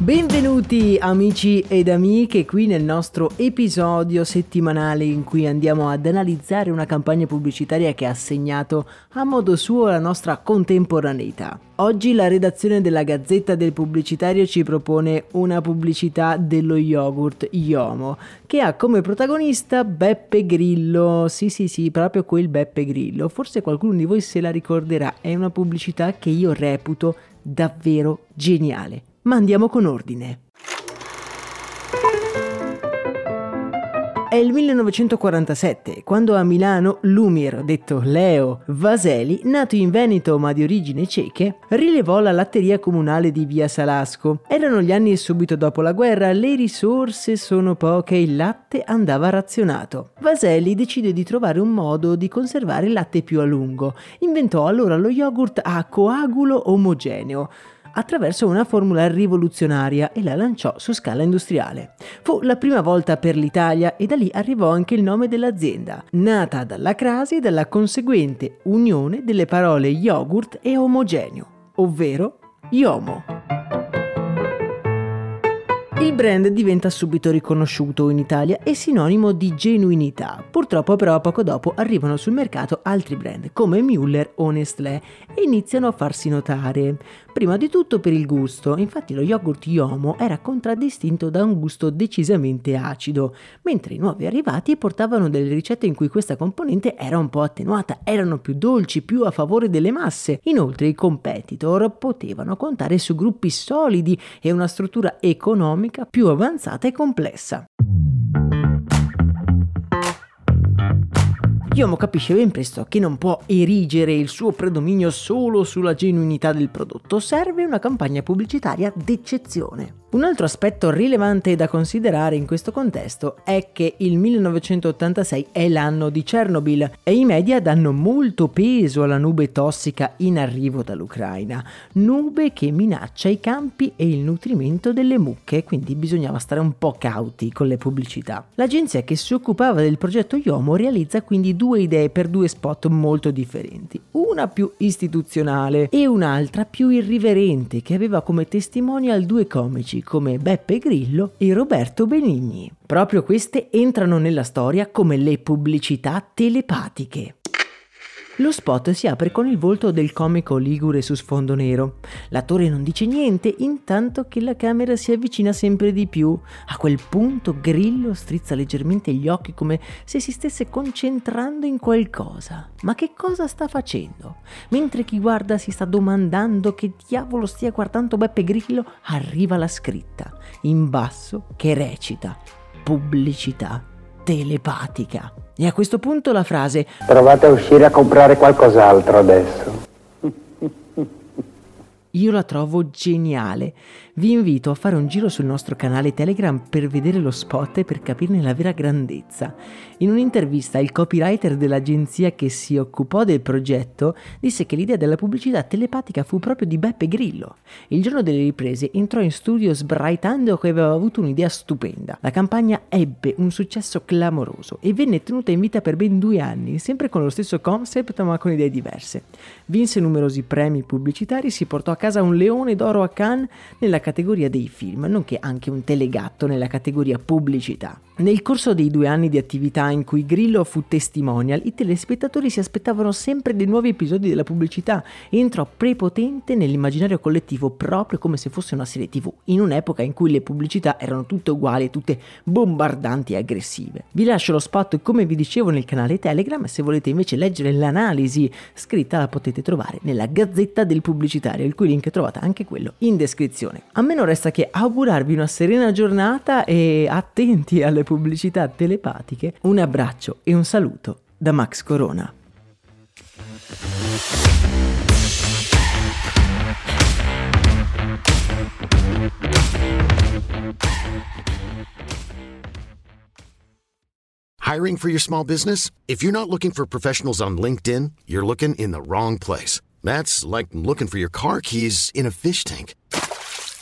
Benvenuti amici ed amiche qui nel nostro episodio settimanale in cui andiamo ad analizzare una campagna pubblicitaria che ha segnato a modo suo la nostra contemporaneità. Oggi la redazione della Gazzetta del Pubblicitario ci propone una pubblicità dello yogurt Yomo che ha come protagonista Beppe Grillo. Sì, sì, sì, proprio quel Beppe Grillo. Forse qualcuno di voi se la ricorderà. È una pubblicità che io reputo davvero geniale. Ma andiamo con ordine. È il 1947, quando a Milano Lumir, detto Leo Vaseli, nato in Veneto ma di origini ceche, rilevò la latteria comunale di via Salasco. Erano gli anni subito dopo la guerra, le risorse sono poche e il latte andava razionato. Vaseli decide di trovare un modo di conservare il latte più a lungo. Inventò allora lo yogurt a coagulo omogeneo attraverso una formula rivoluzionaria e la lanciò su scala industriale. Fu la prima volta per l'Italia e da lì arrivò anche il nome dell'azienda, nata dalla crasi e dalla conseguente unione delle parole yogurt e omogeneo, ovvero Iomo. Il brand diventa subito riconosciuto in Italia e sinonimo di genuinità. Purtroppo però poco dopo arrivano sul mercato altri brand come Müller o Nestlé e iniziano a farsi notare. Prima di tutto per il gusto, infatti lo yogurt Yomo era contraddistinto da un gusto decisamente acido, mentre i nuovi arrivati portavano delle ricette in cui questa componente era un po' attenuata, erano più dolci, più a favore delle masse. Inoltre i competitor potevano contare su gruppi solidi e una struttura economica più avanzata e complessa. Yomo capisce ben presto che non può erigere il suo predominio solo sulla genuinità del prodotto, serve una campagna pubblicitaria d'eccezione. Un altro aspetto rilevante da considerare in questo contesto è che il 1986 è l'anno di Chernobyl e i media danno molto peso alla nube tossica in arrivo dall'Ucraina, nube che minaccia i campi e il nutrimento delle mucche, quindi bisognava stare un po' cauti con le pubblicità. L'agenzia che si occupava del progetto Yomo realizza quindi due idee per due spot molto differenti, una più istituzionale e un'altra più irriverente che aveva come testimonial due comici come Beppe Grillo e Roberto Benigni. Proprio queste entrano nella storia come le pubblicità telepatiche. Lo spot si apre con il volto del comico Ligure su sfondo nero. L'attore non dice niente, intanto che la camera si avvicina sempre di più. A quel punto Grillo strizza leggermente gli occhi come se si stesse concentrando in qualcosa. Ma che cosa sta facendo? Mentre chi guarda si sta domandando che diavolo stia guardando Beppe Grillo, arriva la scritta in basso che recita pubblicità telepatica. E a questo punto la frase Provate a uscire a comprare qualcos'altro adesso. io la trovo geniale. Vi invito a fare un giro sul nostro canale Telegram per vedere lo spot e per capirne la vera grandezza. In un'intervista il copywriter dell'agenzia che si occupò del progetto disse che l'idea della pubblicità telepatica fu proprio di Beppe Grillo. Il giorno delle riprese entrò in studio sbraitando che aveva avuto un'idea stupenda. La campagna ebbe un successo clamoroso e venne tenuta in vita per ben due anni, sempre con lo stesso concept ma con idee diverse. Vinse numerosi premi pubblicitari, si portò a casa un leone d'oro a Cannes nella categoria dei film, nonché anche un telegatto nella categoria pubblicità. Nel corso dei due anni di attività in cui Grillo fu testimonial, i telespettatori si aspettavano sempre dei nuovi episodi della pubblicità e entrò prepotente nell'immaginario collettivo proprio come se fosse una serie tv, in un'epoca in cui le pubblicità erano tutte uguali e tutte bombardanti e aggressive. Vi lascio lo spot come vi dicevo nel canale Telegram, se volete invece leggere l'analisi scritta la potete trovare nella Gazzetta del Pubblicitario, il cui link trovate anche quello in descrizione. A me non resta che augurarvi una serena giornata e attenti alle pubblicità telepatiche. Un abbraccio e un saluto da Max Corona. Hiring for your small business? If you're not looking for professionals on LinkedIn, you're looking in the wrong place. That's like looking for your car keys in a fish tank.